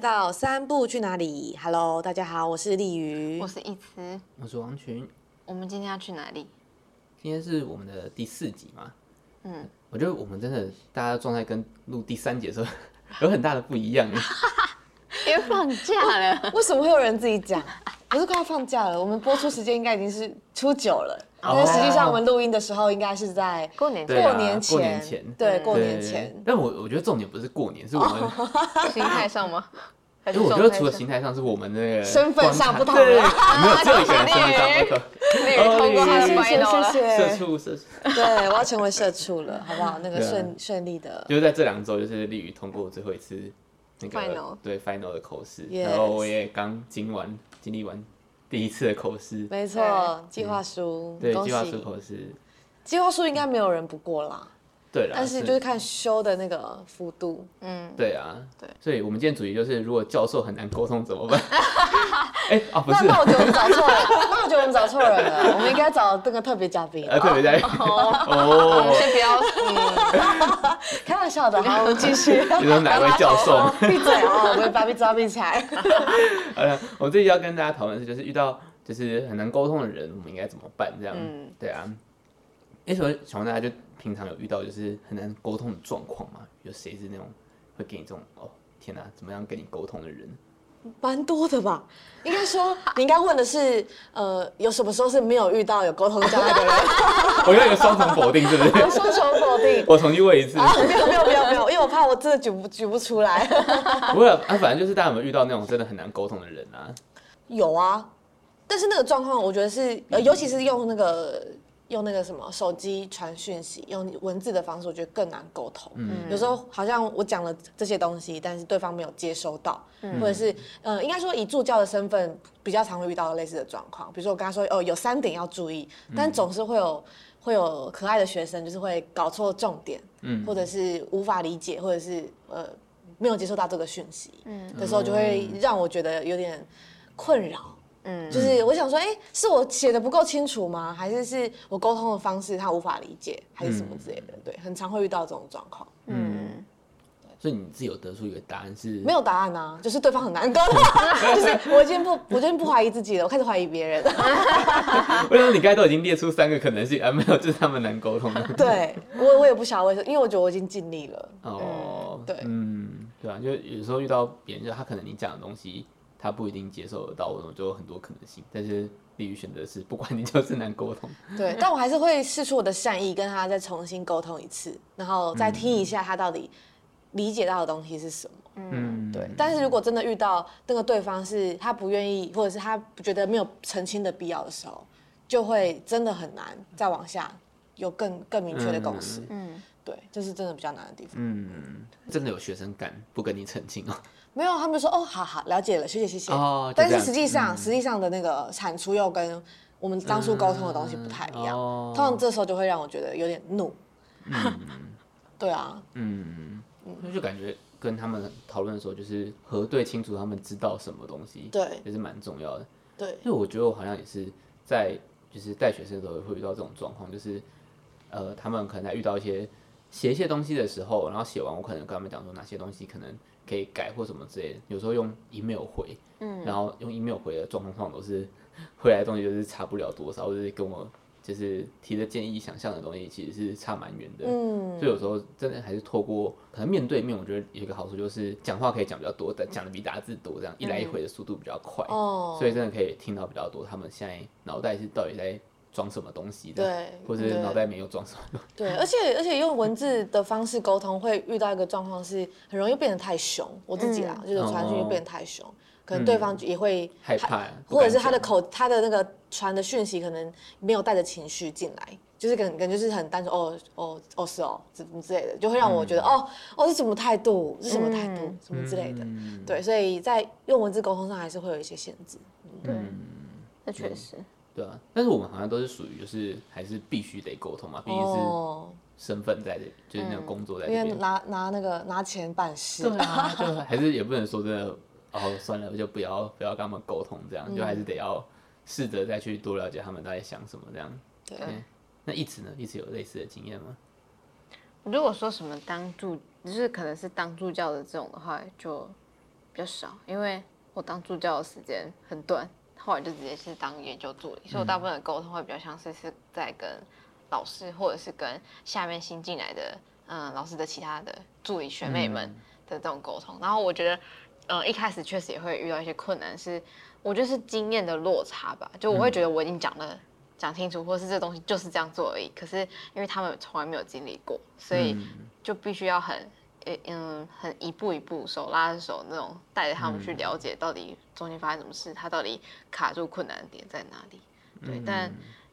到三步去哪里？Hello，大家好，我是丽瑜，我是一慈，我是王群。我们今天要去哪里？今天是我们的第四集嘛？嗯，我觉得我们真的大家状态跟录第三集的时候 有很大的不一样。因为放假了，为什么会有人自己讲？不是快要放假了？我们播出时间应该已经是初九了，因为实际上我们录音的时候应该是在过年过年前，过年前，对，过年前。但我我觉得重点不是过年，是我们心态上吗？因为我觉得除了形态上，是我们那个身份上不同。没有这一个人身份上不同。通过他的麦了，谢谢。社畜，社畜。对，我要成为社畜了，好不好？那个顺顺利的。就是在这两周，就是立宇通过最后一次那个 final，对 final 的口试，然后我也刚经完经历完。第一次的口试，没错，计划书，对，计划书口试，计划书应该没有人不过啦，对啦，但是就是看修的那个幅度，嗯，对啊，对，所以我们今天主题就是，如果教授很难沟通怎么办？哎，啊，不是，那我觉得我们找错了，那我觉得我们找错人了，我们应该找这个特别嘉宾，特别嘉宾，哦，先不要，开玩笑的，好，我们继续。你说哪位教授？闭嘴哦！我把鼻子闭起来。好了，我这里要跟大家讨论的是，就是遇到就是很难沟通的人，我们应该怎么办？这样，嗯对啊。为什么想问大家，就平常有遇到就是很难沟通的状况吗？有谁是那种会给你这种哦天哪，怎么样跟你沟通的人？蛮多的吧，应该说，你应该问的是，呃，有什么时候是没有遇到有沟通障碍的人？我用一个双重否定，是不是？双重否定。我重新问一次。啊，没有没有没有没有，因为我怕我真的举不举不出来。不会啊，反正就是大家有没有遇到那种真的很难沟通的人啊？有啊，但是那个状况，我觉得是，呃，尤其是用那个。用那个什么手机传讯息，用文字的方式，我觉得更难沟通。嗯，有时候好像我讲了这些东西，但是对方没有接收到，嗯、或者是呃，应该说以助教的身份比较常会遇到类似的状况。比如说我跟他说哦，有三点要注意，但总是会有会有可爱的学生，就是会搞错重点，嗯，或者是无法理解，或者是呃没有接收到这个讯息，嗯，的时候就会让我觉得有点困扰。嗯，就是我想说，哎、欸，是我写的不够清楚吗？还是是我沟通的方式他无法理解，还是什么之类的？对，很常会遇到这种状况。嗯，所以你自己有得出一个答案是？没有答案啊，就是对方很难沟通。就是我今天不，我今天不怀疑自己了，我开始怀疑别人。为什么你刚才都已经列出三个可能性，而没有就是他们难沟通？对我，我也不晓得为什么，因为我觉得我已经尽力了。哦，对，嗯，对啊，就有时候遇到别人，就他可能你讲的东西。他不一定接受得到，我就有很多可能性。但是利于选择是，不管你就是 难沟通。对，但我还是会试出我的善意，跟他再重新沟通一次，然后再听一下他到底理解到的东西是什么。嗯，对。但是如果真的遇到那个对方是他不愿意，或者是他觉得没有澄清的必要的时候，就会真的很难再往下有更更明确的共识。嗯，对，这是真的比较难的地方。嗯，真的有学生敢不跟你澄清哦？没有，他们说哦，好好了解了，谢谢谢谢。哦，但是实际上，实际上的那个产出又跟我们当初沟通的东西不太一样。通常这时候就会让我觉得有点怒。嗯，对啊。嗯嗯，那就感觉跟他们讨论的时候，就是核对清楚他们知道什么东西，对，也是蛮重要的。对，因为我觉得我好像也是在就是带学生的时候会遇到这种状况，就是呃，他们可能在遇到一些写一些东西的时候，然后写完，我可能跟他们讲说哪些东西可能。可以改或什么之类的，有时候用 email 回，嗯，然后用 email 回的状况上都是 回来的东西就是差不了多少，或者是跟我就是提的建议、想象的东西其实是差蛮远的，嗯，所以有时候真的还是透过可能面对面，我觉得有一个好处就是讲话可以讲比较多，但讲的比打字多，这样一来一回的速度比较快，哦，所以真的可以听到比较多他们现在脑袋是到底在。装什么东西的？对，或者脑袋里面又装什么？对，而且而且用文字的方式沟通，会遇到一个状况是，很容易变得太凶。我自己啦，嗯、就是传讯就变得太凶，哦、可能对方也会害怕，或者是他的口，他的那个传的讯息可能没有带着情绪进来，就是感感觉就是很单纯，哦哦哦是哦，什么之类的，就会让我觉得，嗯、哦哦是什么态度，是什么态度，嗯、什么之类的。嗯、对，所以在用文字沟通上还是会有一些限制。对，那确实。对啊，但是我们好像都是属于就是还是必须得沟通嘛，毕竟是身份在这，就是那个工作在因为拿拿那个拿钱办事，对啊，就还是也不能说真的哦，算了，就不要不要跟他们沟通，这样就还是得要试着再去多了解他们在想什么这样。对，那一直呢，一直有类似的经验吗？如果说什么当助，就是可能是当助教的这种的话，就比较少，因为我当助教的时间很短，后来就直接是当研究助理，所以我大部分的沟通会比较像是是在跟老师或者是跟下面新进来的嗯老师的其他的助理学妹们的这种沟通。然后我觉得，嗯，一开始确实也会遇到一些困难，是我觉得是经验的落差吧，就我会觉得我已经讲了。讲清楚，或是这东西就是这样做而已。可是因为他们从来没有经历过，所以就必须要很，嗯，很一步一步手拉着手那种带着他们去了解到底中间发生什么事，他到底卡住困难的点在哪里。对，但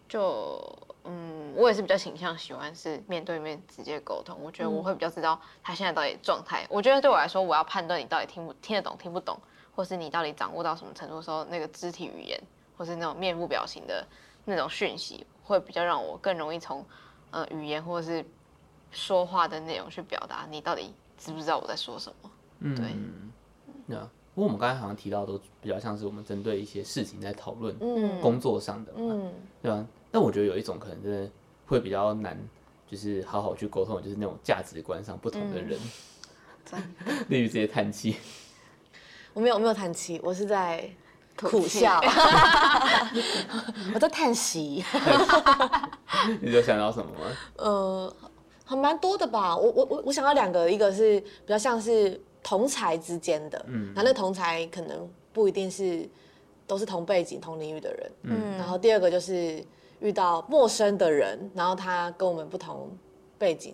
就嗯，我也是比较倾向喜欢是面对面直接沟通。我觉得我会比较知道他现在到底状态。我觉得对我来说，我要判断你到底听不听得懂、听不懂，或是你到底掌握到什么程度的时候，那个肢体语言或是那种面部表情的。那种讯息会比较让我更容易从，呃，语言或者是说话的内容去表达你到底知不知道我在说什么。嗯，对。那不过我们刚才好像提到都比较像是我们针对一些事情在讨论，嗯，工作上的嘛，嗯，对吧？但我觉得有一种可能真的会比较难，就是好好去沟通，就是那种价值观上不同的人。例如这些叹气。我没有，我没有叹气，我是在。苦笑，我在叹息。你有想到什么吗？呃，还蛮多的吧。我我我我想要两个，一个是比较像是同才之间的，嗯，那那同才可能不一定是都是同背景、同领域的人，嗯。然后第二个就是遇到陌生的人，然后他跟我们不同背景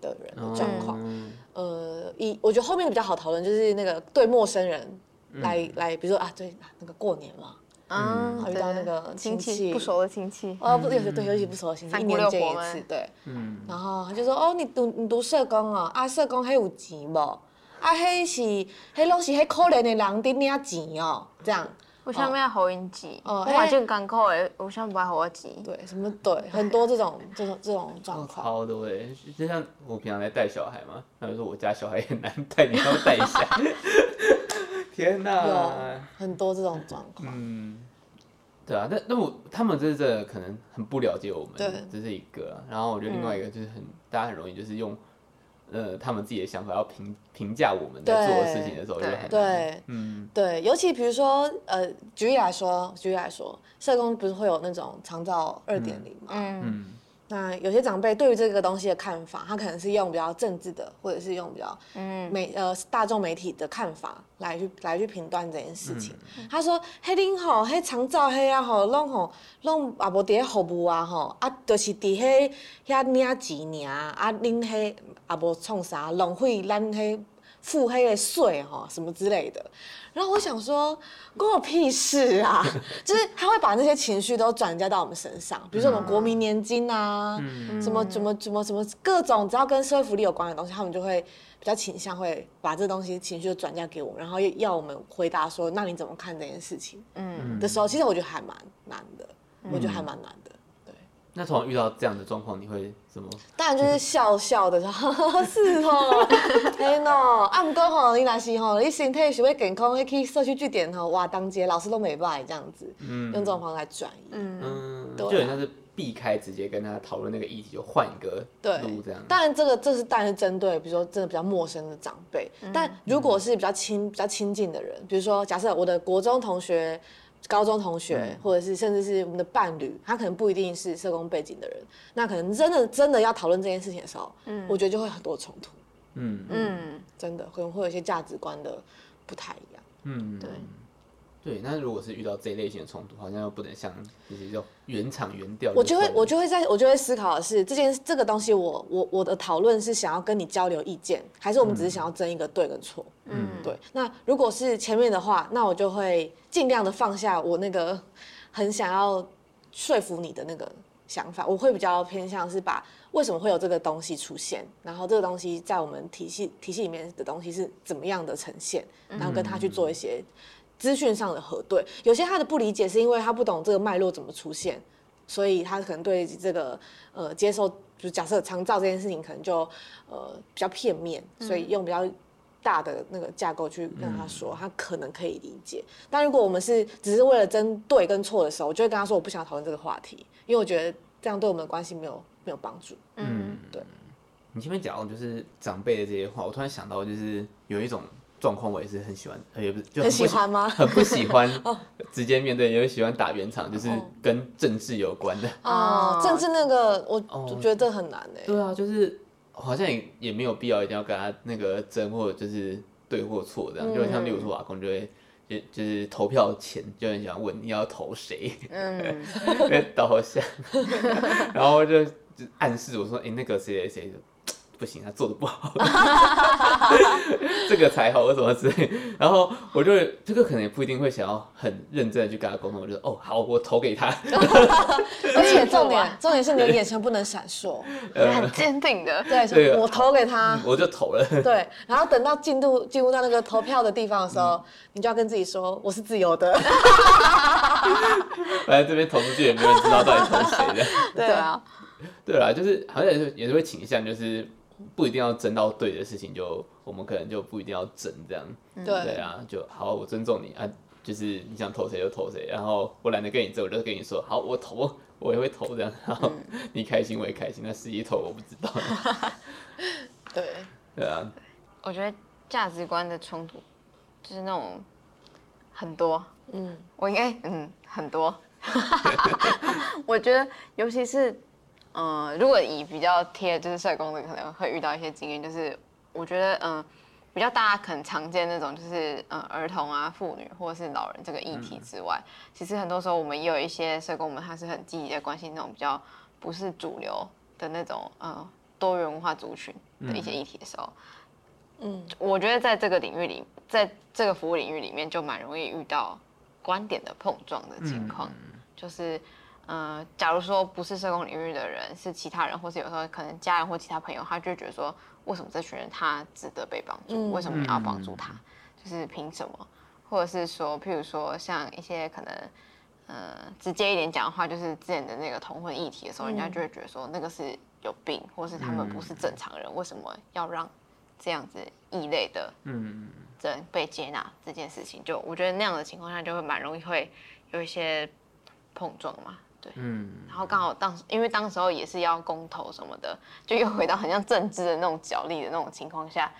的人的状况。嗯、呃，一我觉得后面比较好讨论，就是那个对陌生人。来来，比如说啊，对，那个过年嘛，嗯，遇到那个亲戚不熟的亲戚，哦，不，有些对，尤其不熟的亲戚，一年见一次，对，嗯，然后他就说，哦，你读你读社工哦，啊，社工还有钱不？啊，迄是，迄拢是迄可怜的人顶领钱哦，这样，为什么要好运气？哦，我嘛真艰苦的，为什么不爱好我钱？对，什么对，很多这种这种这种状况。好多哎，就像我平常在带小孩嘛，他就说我家小孩也难带，你要带一下。天呐，有很多这种状况。嗯，对啊，那那我他们这这可能很不了解我们，对，这是一个。然后我觉得另外一个就是很、嗯、大家很容易就是用呃他们自己的想法要评评价我们在做的事情的时候就很对，嗯，对，尤其比如说呃举例来说，举例来说，社工不是会有那种长照二点零嘛，嗯。嗯那有些长辈对于这个东西的看法，他可能是用比较政治的，或者是用比较嗯媒呃大众媒体的看法来去来去评断这件事情。嗯、他说：“嘿，恁吼，嘿长照嘿啊吼，拢吼拢也无伫服务啊吼，啊就是伫迄遐领钱尔，啊恁迄也无创啥浪费咱迄付迄个税哈什么之类的。”然后我想说，关我屁事啊！就是他会把那些情绪都转嫁到我们身上，比如说我们国民年金啊，嗯、什么什么什么什么各种只要跟社会福利有关的东西，他们就会比较倾向会把这东西情绪转嫁给我们，然后要我们回答说，那你怎么看这件事情？嗯，的时候，其实我觉得还蛮难的，我觉得还蛮难的。那通常遇到这样的状况，你会怎么？当然就是笑笑的说，是哦，天呐，啊，不过吼，你若是吼，你身体想要健康，去社区据点吼，哇，当街老师都没办这样子，嗯，用这种方式来转移，嗯，对，就好像是避开直接跟他讨论那个议题，就换一个路这样。当然，这个这是当然是针对，比如说真的比较陌生的长辈，但如果是比较亲比较亲近的人，比如说假设我的国中同学。高中同学，或者是甚至是我们的伴侣，他可能不一定是社工背景的人，那可能真的真的要讨论这件事情的时候，嗯，我觉得就会很多冲突，嗯。嗯，真的可能会有一些价值观的不太一样，嗯，对。对，那如果是遇到这一类型的冲突，好像又不能像就是叫原厂原调。我就会我就会在我就会思考的是，这件这个东西我，我我我的讨论是想要跟你交流意见，还是我们只是想要争一个对跟错？嗯，对。那如果是前面的话，那我就会尽量的放下我那个 很想要说服你的那个想法，我会比较偏向是把为什么会有这个东西出现，然后这个东西在我们体系体系里面的东西是怎么样的呈现，然后跟他去做一些。资讯上的核对，有些他的不理解是因为他不懂这个脉络怎么出现，所以他可能对这个呃接受，就假设长照这件事情可能就呃比较片面，所以用比较大的那个架构去跟他说，他可能可以理解。但如果我们是只是为了争对跟错的时候，我就会跟他说我不想讨论这个话题，因为我觉得这样对我们的关系没有没有帮助。嗯，对。你前面讲就是长辈的这些话，我突然想到就是有一种。状状况我也是很喜欢，也不是就很喜欢吗？很不喜欢 直接面对，也会喜欢打圆场，就是跟政治有关的。哦，政治那个我我觉得很难哎。对啊，就是好像也也没有必要一定要跟他那个争或者就是对或错这样，就像例如说阿公就会就就是投票前就很想问你要投谁，嗯，因为导向，然后就就暗示我说，哎，那个谁谁谁。不行，他做的不好，这个才好，或什么之类。然后我就这个可能也不一定会想要很认真的去跟他沟通。我就说哦，好，我投给他。而且重点重点是你的眼神不能闪烁，很坚定的。对，我投给他，我就投了。对，然后等到进度进入到那个投票的地方的时候，你就要跟自己说，我是自由的。反正这边投出去也没有人知道到底投谁的。对啊，对啊，就是好像也是也是会倾向就是。不一定要争到对的事情，就我们可能就不一定要争这样。对。对啊，就好，我尊重你啊，就是你想投谁就投谁，然后我懒得跟你争，我就跟你说，好，我投，我也会投这样，然后你开心我也开心，那实际投我不知道。对。对啊，我觉得价值观的冲突就是那种很多，嗯，我应该嗯很多，我觉得尤其是。嗯，如果以比较贴就是社工的，可能会遇到一些经验，就是我觉得嗯，比较大家可能常见那种，就是嗯儿童啊、妇女或者是老人这个议题之外，嗯、其实很多时候我们也有一些社工们，他是很积极的关心那种比较不是主流的那种嗯多元文化族群的一些议题的时候，嗯，我觉得在这个领域里，在这个服务领域里面，就蛮容易遇到观点的碰撞的情况，嗯、就是。嗯、呃，假如说不是社工领域的人，是其他人，或是有时候可能家人或其他朋友，他就会觉得说，为什么这群人他值得被帮助？嗯、为什么你要帮助他？嗯、就是凭什么？或者是说，譬如说像一些可能，呃，直接一点讲的话，就是之前的那个同婚议题的时候，嗯、人家就会觉得说，那个是有病，或是他们不是正常人，嗯、为什么要让这样子异类的嗯人被接纳？这件事情，就我觉得那样的情况下，就会蛮容易会有一些碰撞嘛。嗯，然后刚好当时，因为当时候也是要公投什么的，就又回到很像政治的那种角力的那种情况下，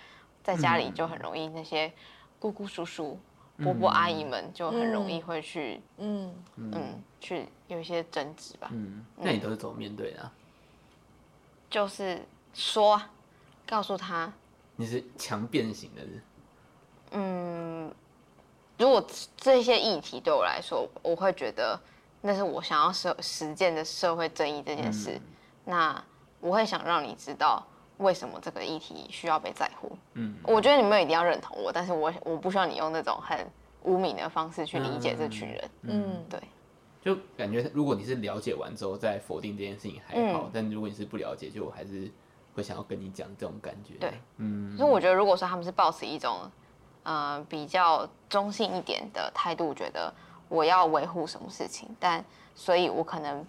在家里就很容易那些姑姑叔叔、伯伯阿姨们就很容易会去，嗯嗯，去有一些争执吧。嗯，那你都是怎么面对的？就是说，告诉他，你是强变型的人。嗯，如果这些议题对我来说，我会觉得。那是我想要实实践的社会正义这件事，嗯、那我会想让你知道为什么这个议题需要被在乎。嗯，我觉得你们一定要认同我，但是我我不需要你用那种很污名的方式去理解这群人。嗯，对。就感觉如果你是了解完之后再否定这件事情还好，嗯、但如果你是不了解，就我还是会想要跟你讲这种感觉。对，嗯。所以我觉得如果说他们是抱持一种呃比较中性一点的态度，觉得。我要维护什么事情，但所以，我可能，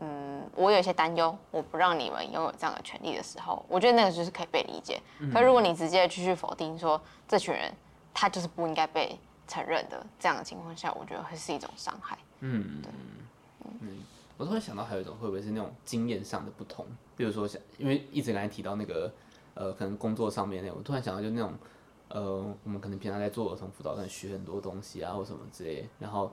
嗯，我有一些担忧，我不让你们拥有这样的权利的时候，我觉得那个就是可以被理解。嗯、可如果你直接继续否定说这群人他就是不应该被承认的这样的情况下，我觉得会是一种伤害。嗯，对，嗯，我突然想到还有一种会不会是那种经验上的不同，比如说像因为一直刚才提到那个呃，可能工作上面那种，我突然想到就那种。呃，我们可能平常在做儿童辅导，可能学很多东西啊，或什么之类，然后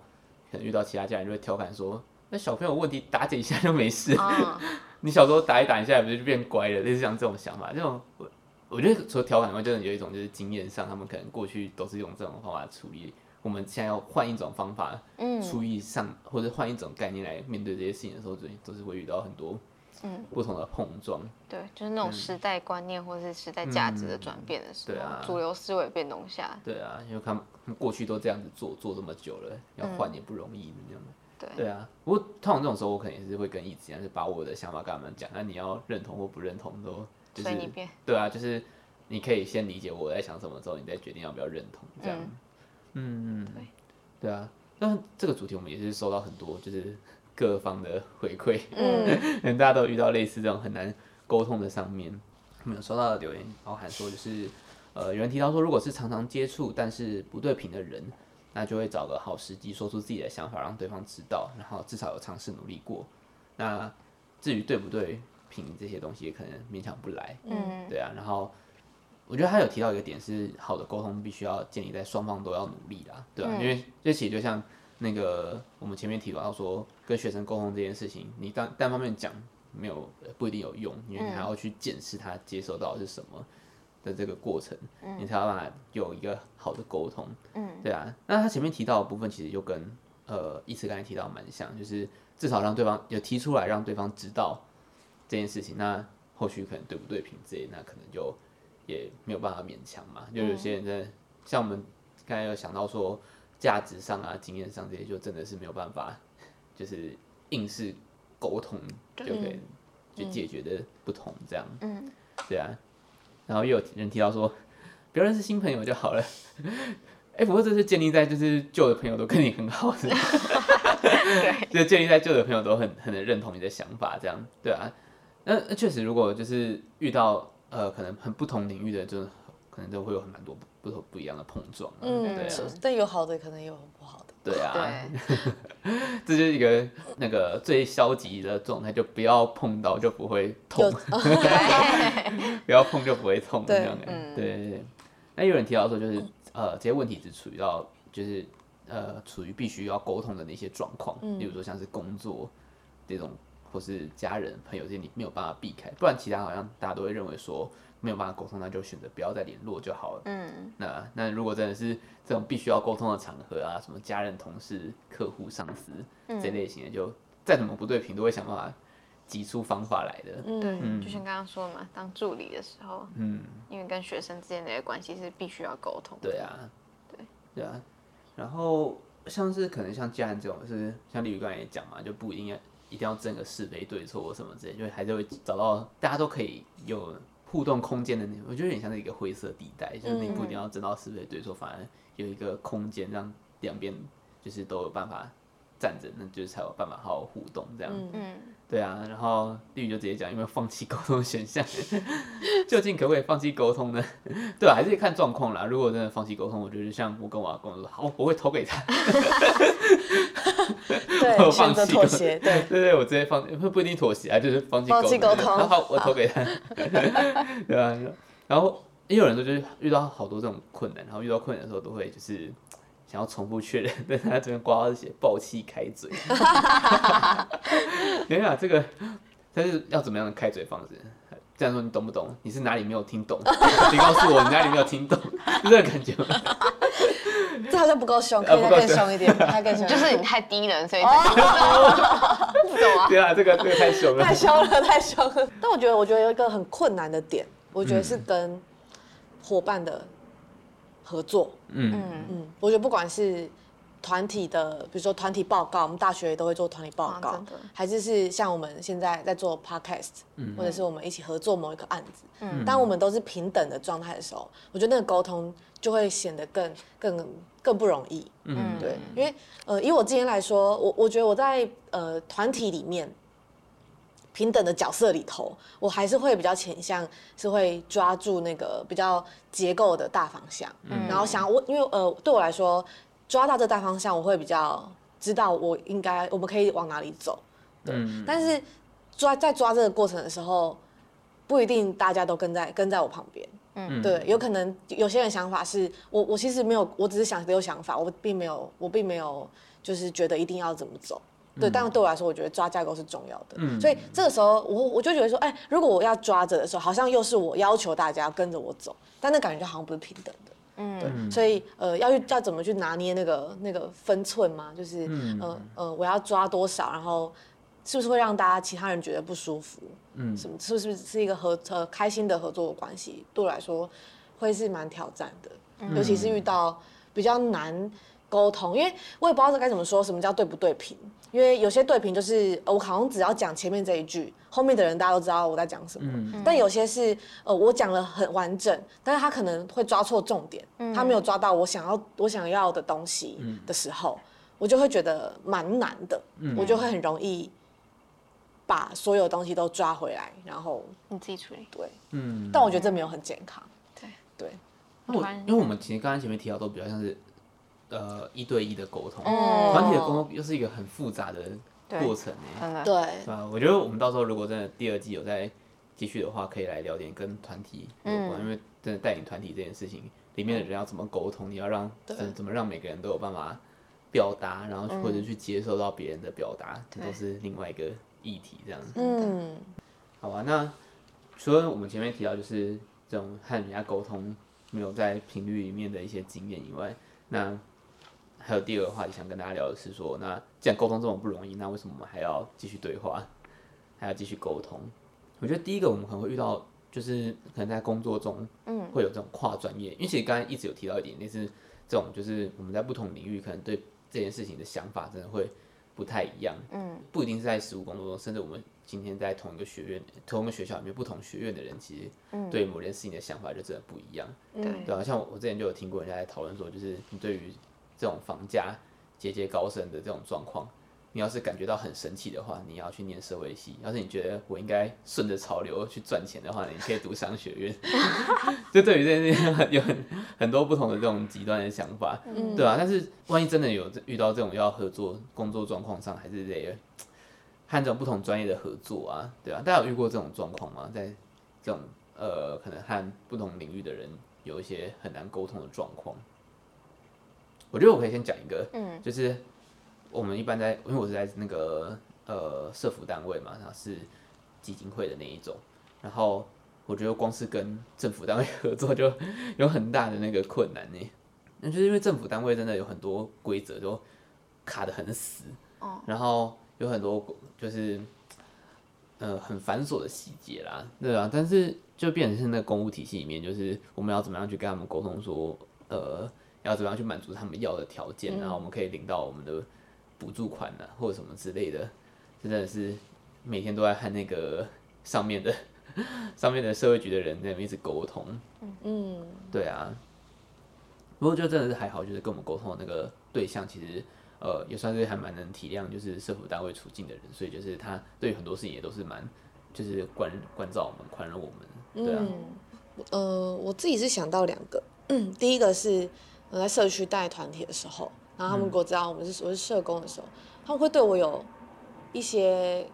可能遇到其他家人就会调侃说：“那小朋友问题打几下就没事，哦、你小时候打一打一下，不就变乖了？”类似像这种想法，这种我我觉得除了调侃外，真的有一种就是经验上，他们可能过去都是用这种方法处理，我们现在要换一种方法，嗯，处理上或者换一种概念来面对这些事情的时候，都都是会遇到很多。嗯，不同的碰撞，对，就是那种时代观念或者是时代价值的转变的时候，嗯、对啊，主流思维变动下，对啊，因为他们过去都这样子做，做这么久了，要换也不容易，这样的，对，对啊。不过通常这种时候，我可能也是会跟一直一样，是把我的想法跟他们讲，那你要认同或不认同都，就是对啊，就是你可以先理解我在想什么之后，你再决定要不要认同，这样，嗯嗯，对，对啊。那这个主题我们也是收到很多，就是。各方的回馈，嗯，大家都遇到类似这种很难沟通的上面，我们有收到的留言包含说，就是呃，有人提到说，如果是常常接触但是不对频的人，那就会找个好时机说出自己的想法，让对方知道，然后至少有尝试努力过。那至于对不对频这些东西，可能勉强不来，嗯，对啊。然后我觉得他有提到一个点是，好的沟通必须要建立在双方都要努力啦，对吧、啊？嗯、因为这其实就像那个我们前面提到说，跟学生沟通这件事情，你单单方面讲没有不一定有用，因为你还要去检视他接收到的是什么的这个过程，嗯、你才有办法有一个好的沟通。嗯，对啊。那他前面提到的部分其实就跟呃一慈刚才提到蛮像，就是至少让对方有提出来，让对方知道这件事情。那后续可能对不对平之类，那可能就也没有办法勉强嘛。就有些人在、嗯、像我们刚才有想到说，价值上啊、经验上这些，就真的是没有办法，就是硬是沟通就可以就解决的不同这样。嗯，对啊。然后又有人提到说，不要认识新朋友就好了。哎、欸，不过这是建立在就是旧的朋友都跟你很好是吧？对，就建立在旧的朋友都很很能认同你的想法这样，对啊。那确实，如果就是遇到呃，可能很不同领域的，就可能都会有很蛮多不同不一样的碰撞。嗯，对啊。但有好的，可能也有不好的。对啊。对 这就是一个那个最消极的状态，就不要碰到就不会痛。不要碰就不会痛。对，嗯，对对对。那有人提到说，就是呃，这些问题只处于到就是呃，处于必须要沟通的那些状况，嗯，例如说像是工作这种。或是家人朋友这些你没有办法避开，不然其他好像大家都会认为说没有办法沟通，那就选择不要再联络就好了。嗯，那那如果真的是这种必须要沟通的场合啊，什么家人、同事、客户、上司这类型的，就再怎么不对频，都会想办法挤出方法来的。嗯，对，嗯、就像刚刚说的嘛，当助理的时候，嗯，因为跟学生之间的关系是必须要沟通。对啊，对，对啊。然后像是可能像家人这种，是像李宇刚才也讲嘛，就不一定要。一定要争个是非对错什么之类，就还是会找到大家都可以有互动空间的那种。我觉得有点像是一个灰色地带，就是你不一定要争到是非对错，反而有一个空间让两边就是都有办法站着，那就是才有办法好好互动这样。嗯，对啊。然后丽宇就直接讲，有没有放弃沟通的选项？究竟可不可以放弃沟通呢？对啊，还是看状况啦。如果真的放弃沟通，我觉得像我跟我阿公说，好，我会投给他。对，放弃妥协，对对对，我直接放，不不一定妥协啊，就是放弃沟通。好，好，我投给他，对啊。然后也有人说，就是遇到好多这种困难，然后遇到困难的时候，都会就是想要重复确认，但他这边挂号是写暴气开嘴。等一下，这个他是要怎么样的开嘴方式？这样说你懂不懂？你是哪里没有听懂？你告诉我你哪里没有听懂，是 这个感觉吗？这好像不够凶，可以再更凶一点，再更凶。就是你太低了，所以不。懂啊？对啊，这个这个太凶了。太凶了，太凶了。但我觉得，我觉得有一个很困难的点，我觉得是跟伙伴的合作。嗯。嗯嗯，我觉得不管是团体的，比如说团体报告，我们大学也都会做团体报告，还是是像我们现在在做 podcast，或者是我们一起合作某一个案子。嗯，当我们都是平等的状态的时候，我觉得那个沟通。就会显得更更更不容易，嗯，对，因为呃，以我今天来说，我我觉得我在呃团体里面平等的角色里头，我还是会比较倾向是会抓住那个比较结构的大方向，嗯，然后想我因为呃对我来说抓到这大方向，我会比较知道我应该我们可以往哪里走，对，嗯，但是抓在抓这个过程的时候，不一定大家都跟在跟在我旁边。嗯，对，有可能有些人想法是我，我其实没有，我只是想有想法，我并没有，我并没有，就是觉得一定要怎么走，对，嗯、但对我来说，我觉得抓架构是重要的，嗯，所以这个时候我我就觉得说，哎，如果我要抓着的时候，好像又是我要求大家跟着我走，但那感觉就好像不是平等的，嗯，对，所以呃，要去要怎么去拿捏那个那个分寸嘛，就是，嗯、呃呃，我要抓多少，然后。是不是会让大家其他人觉得不舒服？嗯，什么是不是是一个合呃开心的合作的关系？对我来说，会是蛮挑战的，嗯、尤其是遇到比较难沟通，因为我也不知道这该怎么说，什么叫对不对频？因为有些对频就是我好像只要讲前面这一句，后面的人大家都知道我在讲什么。嗯、但有些是呃我讲了很完整，但是他可能会抓错重点，嗯、他没有抓到我想要我想要的东西的时候，嗯、我就会觉得蛮难的，嗯、我就会很容易。把所有东西都抓回来，然后你自己处理。对，嗯，但我觉得这没有很健康。对对，我因为我们其实刚刚前面提到都比较像是呃一对一的沟通，团体的沟通又是一个很复杂的过程诶。对，对吧？我觉得我们到时候如果真的第二季有在继续的话，可以来聊点跟团体有关，嗯、因为真的带领团体这件事情，里面的人要怎么沟通，你要让怎怎么让每个人都有办法表达，然后或者去接受到别人的表达，这、嗯、都是另外一个议题，这样。子。嗯，好吧，那除了我们前面提到就是这种和人家沟通没有在频率里面的一些经验以外，那还有第二个话题想跟大家聊的是说，那既然沟通这么不容易，那为什么我们还要继续对话，还要继续沟通？我觉得第一个我们可能会遇到，就是可能在工作中，嗯，会有这种跨专业，因为其实刚才一直有提到一点，类似这种就是我们在不同领域可能对这件事情的想法真的会不太一样，嗯，不一定是在实务工作中，甚至我们今天在同一个学院、同一个学校里面，不同学院的人其实对某件事情的想法就真的不一样，嗯，对啊，像我我之前就有听过人家在讨论说，就是你对于这种房价节节高升的这种状况，你要是感觉到很神奇的话，你要去念社会系；要是你觉得我应该顺着潮流去赚钱的话，你可以读商学院。就对于这件事情有很很多不同的这种极端的想法，嗯、对啊，但是万一真的有遇到这种要合作工作状况上，还是得和这种不同专业的合作啊，对啊，大家有遇过这种状况吗？在这种呃，可能和不同领域的人有一些很难沟通的状况。我觉得我可以先讲一个，嗯，就是我们一般在，因为我是在那个呃社服单位嘛，然后是基金会的那一种，然后我觉得光是跟政府单位 合作就有很大的那个困难呢，那就是因为政府单位真的有很多规则都卡得很死，哦，然后有很多就是呃很繁琐的细节啦，对啊，但是就变成是那个公务体系里面，就是我们要怎么样去跟他们沟通说，呃。要怎么样去满足他们要的条件，然后我们可以领到我们的补助款呢、啊，或者什么之类的，真的是每天都在和那个上面的 上面的社会局的人在那边一直沟通。嗯，对啊。不过就真的是还好，就是跟我们沟通的那个对象，其实呃也算是还蛮能体谅，就是社福单位处境的人，所以就是他对很多事情也都是蛮就是关关照我们、宽容我们。对啊。嗯、呃，我自己是想到两个，嗯，第一个是。我在社区带团体的时候，然后他们给我知道我们是我是社工的时候，他们会对我有一些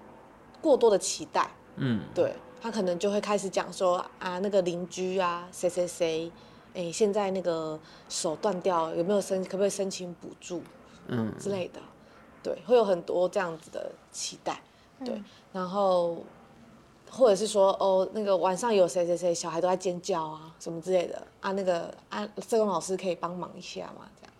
过多的期待。嗯，对，他可能就会开始讲说啊，那个邻居啊，谁谁谁，哎，现在那个手断掉，有没有申可不可以申请补助？嗯，之类的，对，会有很多这样子的期待。对，嗯、然后。或者是说哦，那个晚上有谁谁谁小孩都在尖叫啊，什么之类的啊，那个啊，社工老师可以帮忙一下嘛？这样，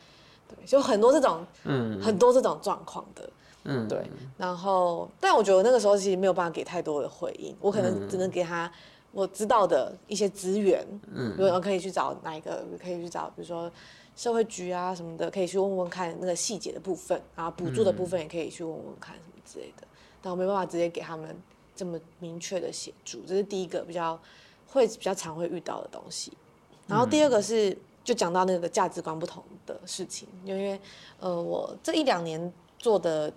对，就很多这种，嗯，很多这种状况的，嗯，对。然后，但我觉得我那个时候其实没有办法给太多的回应，我可能只能给他我知道的一些资源，嗯，比如我可以去找哪一个，可以去找，比如说社会局啊什么的，可以去问问看那个细节的部分，然后补助的部分也可以去问问看什么之类的，但我没办法直接给他们。这么明确的协助，这是第一个比较会比较常会遇到的东西。然后第二个是就讲到那个价值观不同的事情，因为呃我这一两年做的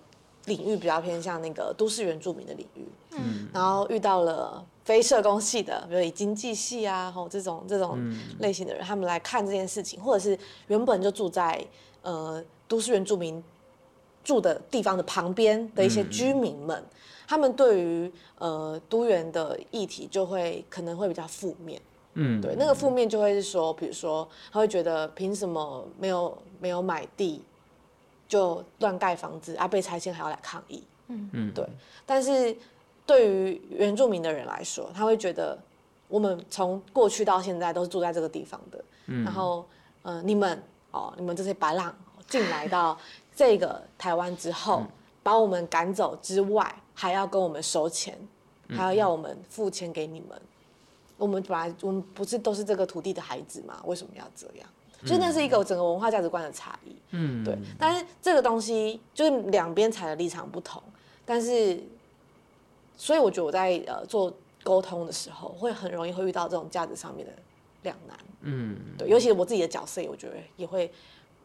领域比较偏向那个都市原住民的领域，嗯，然后遇到了非社工系的，比如以经济系啊，吼这种这种类型的人，他们来看这件事情，或者是原本就住在呃都市原住民住的地方的旁边的一些居民们。他们对于呃都园的议题就会可能会比较负面，嗯，对，那个负面就会是说，比如说他会觉得凭什么没有没有买地就乱盖房子啊，被拆迁还要来抗议，嗯。嗯，对。但是对于原住民的人来说，他会觉得我们从过去到现在都是住在这个地方的，嗯，然后呃你们哦你们这些白浪进来到这个台湾之后，嗯，把我们赶走之外。还要跟我们收钱，还要要我们付钱给你们。嗯、我们本来我们不是都是这个土地的孩子吗？为什么要这样？嗯、所以那是一个整个文化价值观的差异。嗯，对。但是这个东西就是两边踩的立场不同，但是所以我觉得我在呃做沟通的时候，会很容易会遇到这种价值上面的两难。嗯，对。尤其是我自己的角色，我觉得也会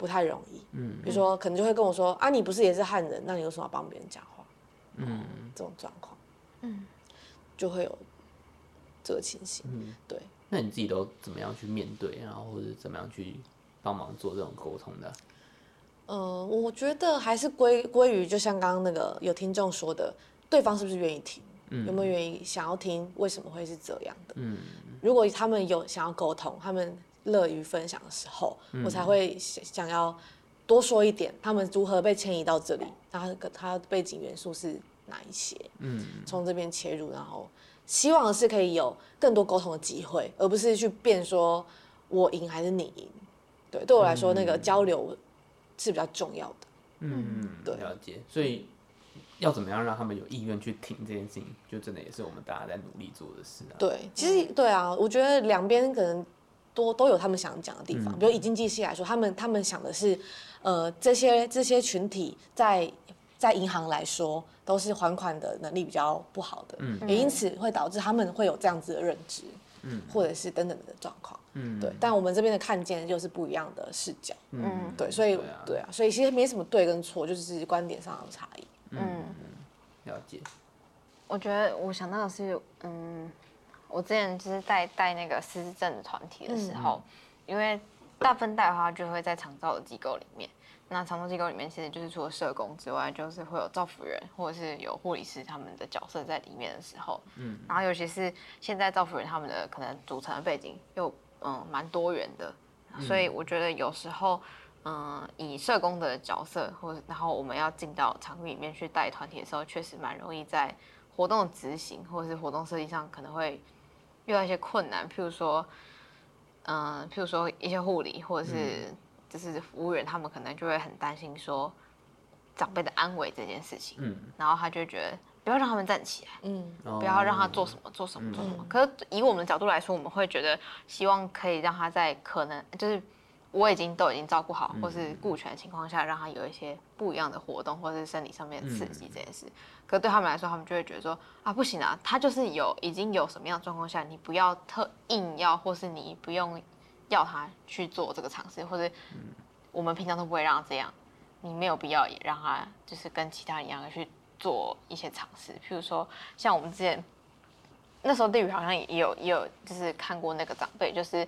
不太容易。嗯，比如说可能就会跟我说啊，你不是也是汉人，那你为什么要帮别人讲话？嗯，这种状况，嗯，就会有这个情形。嗯，对。那你自己都怎么样去面对，然后或者怎么样去帮忙做这种沟通的？嗯，我觉得还是归归于，就像刚刚那个有听众说的，对方是不是愿意听？嗯、有没有愿意想要听为什么会是这样的？嗯，如果他们有想要沟通，他们乐于分享的时候，嗯、我才会想要多说一点，他们如何被迁移到这里，他他背景元素是哪一些？嗯，从这边切入，然后希望是可以有更多沟通的机会，而不是去辩说我赢还是你赢。对，对我来说，嗯、那个交流是比较重要的。嗯，对，了解。所以要怎么样让他们有意愿去听这件事情，就真的也是我们大家在努力做的事啊。对，其实对啊，我觉得两边可能都都有他们想讲的地方。嗯、比如以经济系来说，他们他们想的是，呃，这些这些群体在在银行来说都是还款的能力比较不好的，嗯，也因此会导致他们会有这样子的认知，嗯，或者是等等的状况。嗯，对，但我们这边的看见就是不一样的视角，嗯，对，所以对啊，对啊，所以其实没什么对跟错，就是观点上的差异，嗯，了解。我觉得我想到的是，嗯，我之前就是带带那个失智症的团体的时候，嗯、因为大部分带的话就会在长照的机构里面。那长照机构里面，其实就是除了社工之外，就是会有照服员或者是有护理师他们的角色在里面的时候，嗯，然后尤其是现在照服员他们的可能组成的背景又嗯蛮多元的，所以我觉得有时候嗯以社工的角色或者然后我们要进到场域里面去带团体的时候，确实蛮容易在活动执行或者是活动设计上可能会遇到一些困难，譬如说嗯譬如说一些护理或者是。嗯就是服务员，他们可能就会很担心说长辈的安危这件事情，嗯，然后他就觉得不要让他们站起来，嗯，不要让他做什么做什么做什么。可是以我们的角度来说，我们会觉得希望可以让他在可能就是我已经都已经照顾好或是顾全的情况下，让他有一些不一样的活动或是生理上面的刺激这件事。可对他们来说，他们就会觉得说啊不行啊，他就是有已经有什么样的状况下，你不要特硬要，或是你不用。要他去做这个尝试，或者我们平常都不会让他这样，你没有必要也让他就是跟其他人一样的去做一些尝试。譬如说，像我们之前那时候，地宇好像也有也有就是看过那个长辈，就是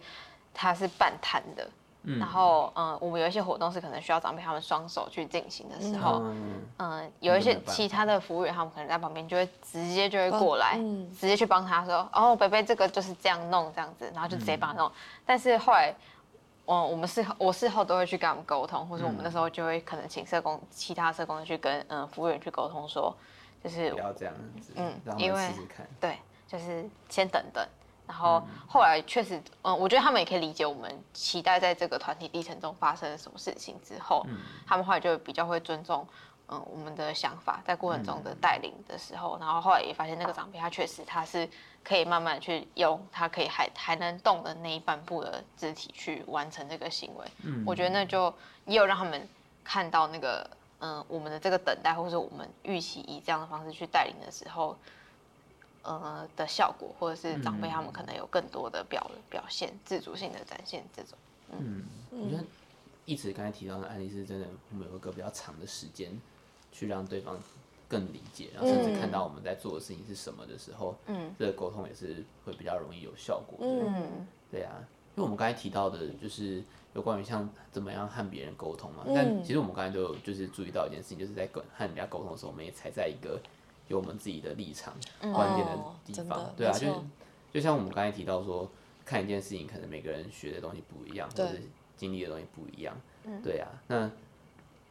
他是半瘫的。嗯、然后，嗯，我们有一些活动是可能需要长辈他们双手去进行的时候，嗯，嗯，有一些其他的服务员他们可能在旁边就会直接就会过来，嗯、直接去帮他说，哦，北北这个就是这样弄这样子，然后就直接帮他弄。嗯、但是后来，嗯，我们事后我事后都会去跟他们沟通，或者我们那时候就会可能请社工其他社工去跟嗯服务员去沟通说，就是不要这样子，嗯，因为对，就是先等等。然后后来确实，嗯，我觉得他们也可以理解我们期待在这个团体历程中发生什么事情之后，嗯，他们后来就比较会尊重，嗯，我们的想法，在过程中的带领的时候，然后后来也发现那个长辈他确实他是可以慢慢去用他可以还还能动的那一半部的肢体去完成这个行为，嗯，我觉得那就也有让他们看到那个，嗯，我们的这个等待，或者我们预期以这样的方式去带领的时候。呃的效果，或者是长辈他们可能有更多的表表现，自主性的展现这种。嗯，我觉得一直刚才提到的案例是真的，我们有一个比较长的时间去让对方更理解，然后甚至看到我们在做的事情是什么的时候，嗯，这个沟通也是会比较容易有效果的。嗯，对啊，因为我们刚才提到的就是有关于像怎么样和别人沟通嘛，但其实我们刚才就就是注意到一件事情，就是在跟和人家沟通的时候，我们也踩在一个。有我们自己的立场、观点的地方，哦、对啊，就就像我们刚才提到说，看一件事情，可能每个人学的东西不一样，或者经历的东西不一样，嗯、对啊，那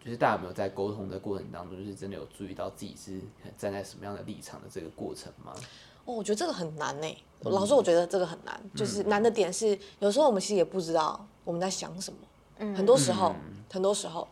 就是大家有没有在沟通的过程当中，就是真的有注意到自己是站在什么样的立场的这个过程吗？哦，我觉得这个很难呢。嗯、老师，我觉得这个很难，就是难的点是，有时候我们其实也不知道我们在想什么，嗯、很多时候，嗯、很多时候，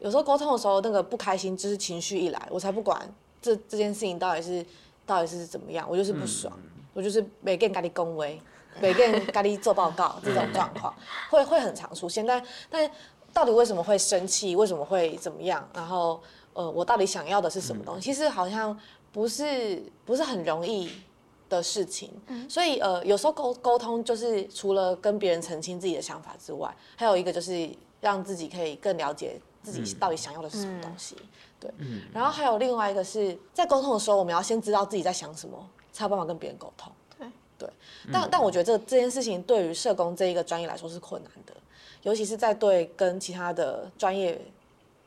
有时候沟通的时候，那个不开心就是情绪一来，我才不管。这这件事情到底是到底是怎么样？我就是不爽，嗯、我就是每个人跟你恭维，每个人跟你做报告，这种状况会会很常出现。但但到底为什么会生气？为什么会怎么样？然后呃，我到底想要的是什么东西？嗯、其实好像不是不是很容易的事情。嗯、所以呃，有时候沟沟通就是除了跟别人澄清自己的想法之外，还有一个就是让自己可以更了解自己到底想要的是什么东西。嗯对，嗯，然后还有另外一个是在沟通的时候，我们要先知道自己在想什么，才有办法跟别人沟通。对，对，但但我觉得这这件事情对于社工这一个专业来说是困难的，尤其是在对跟其他的专业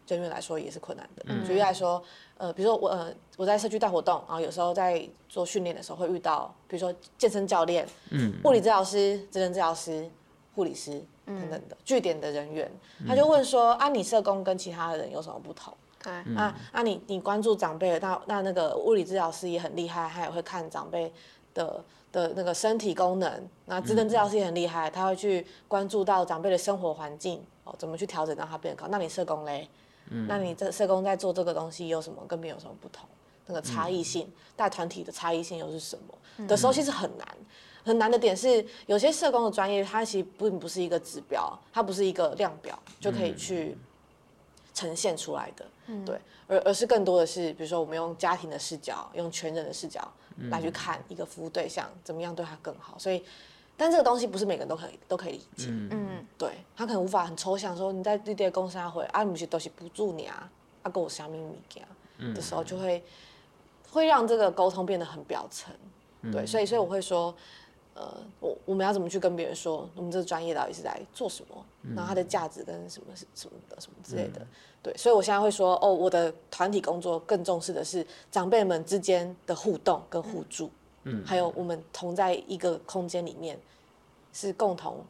人员来说也是困难的。嗯、举例来说，呃，比如说我呃我在社区带活动，然后有时候在做训练的时候会遇到，比如说健身教练、嗯，物理治疗师、职能治疗师、护理师等等的据点的人员，他就问说：啊，你社工跟其他的人有什么不同？对，那那你你关注长辈，那那那个物理治疗师也很厉害，他也会看长辈的的那个身体功能。那职能治疗师也很厉害，他会去关注到长辈的生活环境哦，怎么去调整让他变得好。那你社工嘞？嗯，那你这社工在做这个东西有什么跟别人有什么不同？那个差异性，带团体的差异性又是什么？的时候其实很难，很难的点是，有些社工的专业，它其实并不是一个指标，它不是一个量表就可以去呈现出来的。嗯对，而而是更多的是，比如说我们用家庭的视角，用全人的视角来去看一个服务对象怎么样对他更好。所以，但这个东西不是每个人都可以都可以理解。嗯，对，他可能无法很抽象说你在地铁公司会啊，不是都是不住你啊，啊跟我虾米物件的时候，就会会让这个沟通变得很表层。对，所以所以我会说。呃，我我们要怎么去跟别人说，我们这个专业到底是在做什么？然后它的价值跟什么是什么的什么之类的，对，所以我现在会说，哦，我的团体工作更重视的是长辈们之间的互动跟互助，嗯，还有我们同在一个空间里面是共同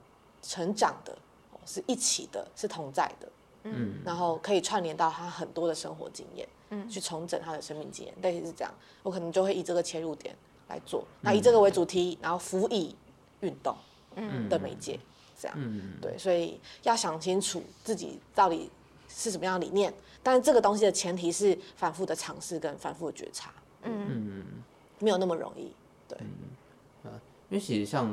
成长的，是一起的，是同在的，嗯，然后可以串联到他很多的生活经验，嗯，去重整他的生命经验，类似是这样，我可能就会以这个切入点。来做，那以这个为主题，然后辅以运动的媒介，这样，对，所以要想清楚自己到底是什么样的理念，但是这个东西的前提是反复的尝试跟反复的觉察，嗯。嗯，没有那么容易，对，啊，因为其实像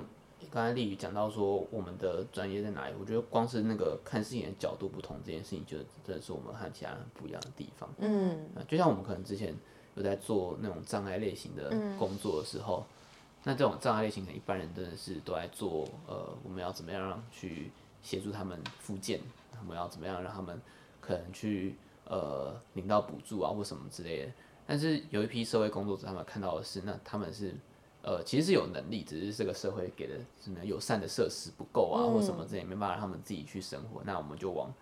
刚才丽宇讲到说我们的专业在哪里，我觉得光是那个看事情的角度不同这件事情，就真的是我们和其他人不一样的地方，嗯，就像我们可能之前。有在做那种障碍类型的工作的时候，嗯、那这种障碍类型的一般人真的是都在做，呃，我们要怎么样让去协助他们复健，我们要怎么样让他们可能去呃领到补助啊或什么之类的。但是有一批社会工作者，他们看到的是，那他们是呃其实是有能力，只是这个社会给的什么友善的设施不够啊，嗯、或什么之类，没办法让他们自己去生活。那我们就往。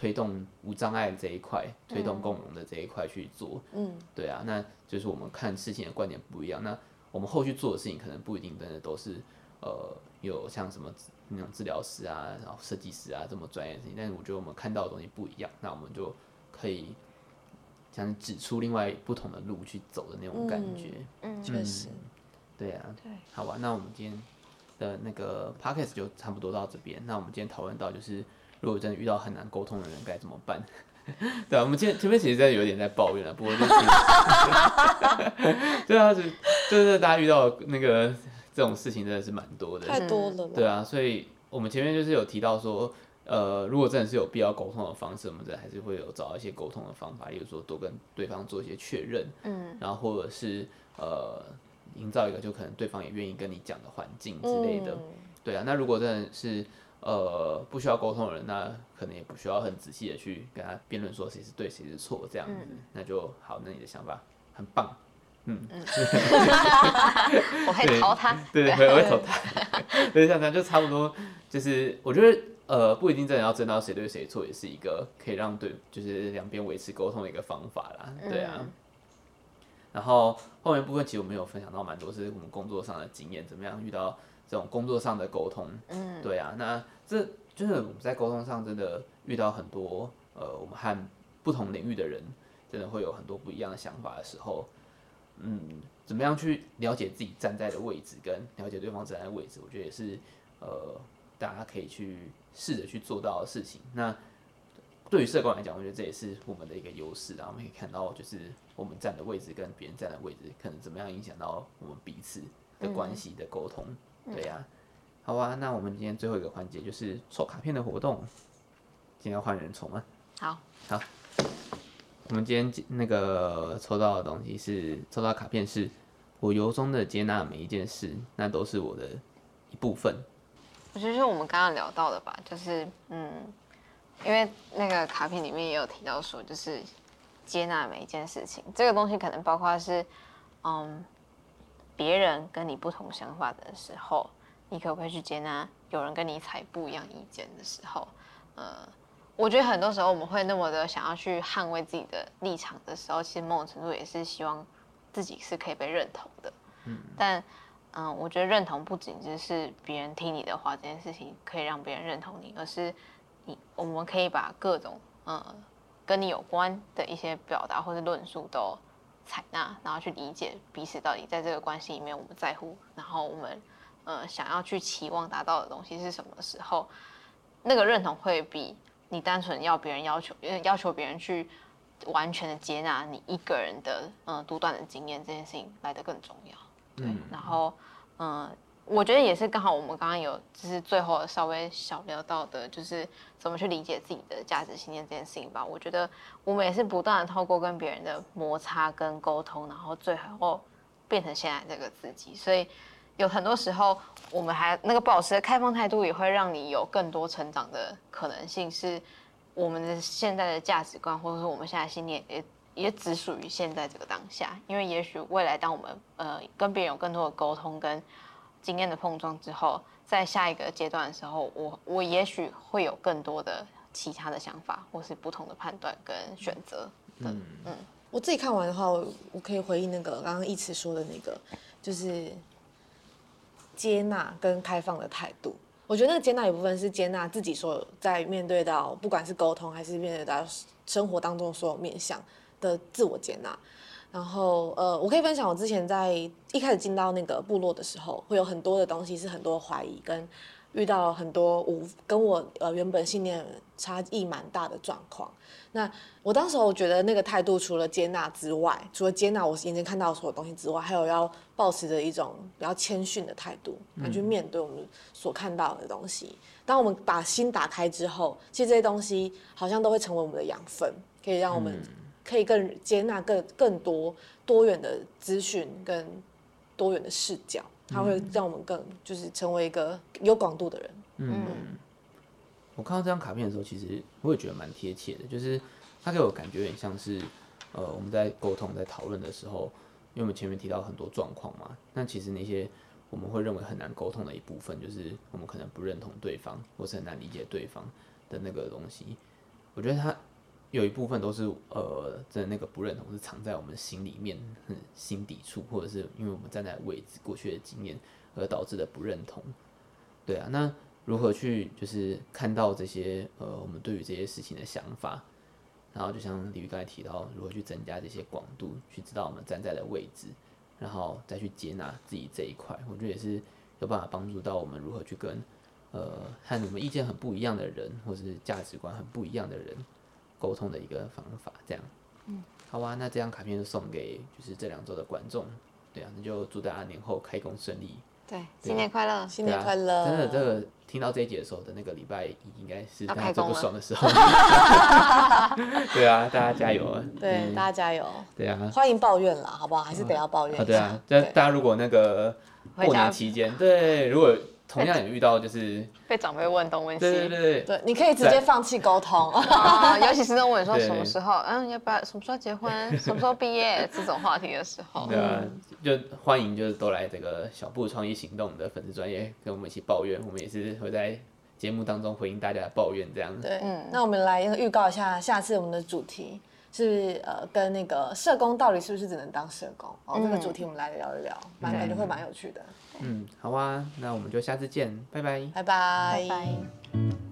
推动无障碍这一块，推动共融的这一块去做，嗯，对啊，那就是我们看事情的观点不一样。那我们后续做的事情可能不一定真的都是，呃，有像什么那种治疗师啊，然后设计师啊这么专业的事情。但是我觉得我们看到的东西不一样，那我们就可以想指出另外不同的路去走的那种感觉。嗯，确实，对啊，对，好吧，那我们今天的那个 podcast 就差不多到这边。那我们今天讨论到就是。如果真的遇到很难沟通的人该怎么办？对啊，我们今天前面其实真的有点在抱怨了，不过就是，对啊，就就是大家遇到那个这种事情真的是蛮多的，太多了。对啊，所以我们前面就是有提到说，呃，如果真的是有必要沟通的方式，我们这还是会有找到一些沟通的方法，比如说多跟对方做一些确认，嗯，然后或者是呃，营造一个就可能对方也愿意跟你讲的环境之类的。嗯、对啊，那如果真的是。呃，不需要沟通的人，那可能也不需要很仔细的去跟他辩论说谁是对谁是错这样子，嗯、那就好。那你的想法很棒，嗯，嗯 我会投他，对对，我会投他。对，像这样就差不多，就是我觉得呃，不一定真的要争到谁对谁错，也是一个可以让对，就是两边维持沟通的一个方法啦，对啊。嗯、然后后面部分其实我们有分享到蛮多是我们工作上的经验，怎么样遇到。这种工作上的沟通，嗯，对啊，那这就是我们在沟通上真的遇到很多，呃，我们和不同领域的人，真的会有很多不一样的想法的时候，嗯，怎么样去了解自己站在的位置，跟了解对方站在的位置，我觉得也是，呃，大家可以去试着去做到的事情。那对于社工来讲，我觉得这也是我们的一个优势啊，我们可以看到，就是我们站的位置跟别人站的位置，可能怎么样影响到我们彼此的关系的沟通。对呀、啊，好啊，那我们今天最后一个环节就是抽卡片的活动。今天要换人抽吗？好，好。我们今天那个抽到的东西是抽到卡片，是我由衷的接纳每一件事，那都是我的一部分。我觉得就是我们刚刚聊到的吧，就是嗯，因为那个卡片里面也有提到说，就是接纳每一件事情，这个东西可能包括是嗯。别人跟你不同想法的时候，你可不可以去接纳？有人跟你采不一样意见的时候，呃，我觉得很多时候我们会那么的想要去捍卫自己的立场的时候，其实某种程度也是希望自己是可以被认同的。嗯，但嗯，我觉得认同不仅只是别人听你的话这件事情可以让别人认同你，而是你我们可以把各种嗯跟你有关的一些表达或者论述都采纳，然后去理解彼此到底在这个关系里面我们在乎，然后我们呃想要去期望达到的东西是什么时候，那个认同会比。你单纯要别人要求，要求别人去完全的接纳你一个人的嗯独断的经验，这件事情来得更重要。对，嗯、然后嗯，我觉得也是刚好我们刚刚有就是最后稍微小聊到的，就是怎么去理解自己的价值信念这件事情吧。我觉得我们也是不断的透过跟别人的摩擦跟沟通，然后最后变成现在这个自己。所以。有很多时候，我们还那个保持的开放态度，也会让你有更多成长的可能性。是我们的现在的价值观，或者说我们现在信念，也也只属于现在这个当下。因为也许未来，当我们呃跟别人有更多的沟通跟经验的碰撞之后，在下一个阶段的时候，我我也许会有更多的其他的想法，或是不同的判断跟选择。嗯嗯，我自己看完的话，我我可以回应那个刚刚一词说的那个，就是。接纳跟开放的态度，我觉得那个接纳一部分是接纳自己所有在面对到，不管是沟通还是面对到生活当中所有面向的自我接纳。然后，呃，我可以分享我之前在一开始进到那个部落的时候，会有很多的东西是很多怀疑跟。遇到很多我跟我呃原本信念差异蛮大的状况，那我当时我觉得那个态度除了接纳之外，除了接纳我眼前看到的所有东西之外，还有要保持着一种比较谦逊的态度来去面对我们所看到的东西。当我们把心打开之后，其实这些东西好像都会成为我们的养分，可以让我们可以更接纳更更多多元的资讯跟多元的视角。它会让我们更就是成为一个有广度的人。嗯，我看到这张卡片的时候，其实我也觉得蛮贴切的，就是它给我感觉有点像是，呃，我们在沟通、在讨论的时候，因为我们前面提到很多状况嘛，那其实那些我们会认为很难沟通的一部分，就是我们可能不认同对方，或是很难理解对方的那个东西。我觉得它。有一部分都是呃，真的那个不认同是藏在我们心里面，很心底处，或者是因为我们站在位置、过去的经验而导致的不认同。对啊，那如何去就是看到这些呃，我们对于这些事情的想法，然后就像李玉刚才提到，如何去增加这些广度，去知道我们站在的位置，然后再去接纳自己这一块，我觉得也是有办法帮助到我们如何去跟呃和我们意见很不一样的人，或者是价值观很不一样的人。沟通的一个方法，这样，嗯，好啊，那这张卡片就送给就是这两周的观众，对啊，那就祝大家年后开工顺利，对，新年快乐，新年快乐，真的，这个听到这一集的时候的那个礼拜一应该是大家最不爽的时候，对啊，大家加油啊，对，嗯、大家加油，对啊，欢迎抱怨啦，好不好？还是得要抱怨，对啊，就大家如果那个过年期间，对，如果。同样也遇到就是 被长辈问东问西，对对对，对，你可以直接放弃沟通。啊，尤其是那种问说什么时候，嗯，要不要什么时候结婚，什么时候毕业这种话题的时候，对啊，就欢迎就是都来这个小布创意行动的粉丝专业跟我们一起抱怨，我们也是会在节目当中回应大家的抱怨这样。子。对，嗯，那我们来预告一下下次我们的主题。是呃，跟那个社工到底是不是只能当社工？哦，这个主题我们来聊一聊，蛮感觉会蛮有趣的。嗯，好啊，那我们就下次见，拜拜，拜拜，拜拜。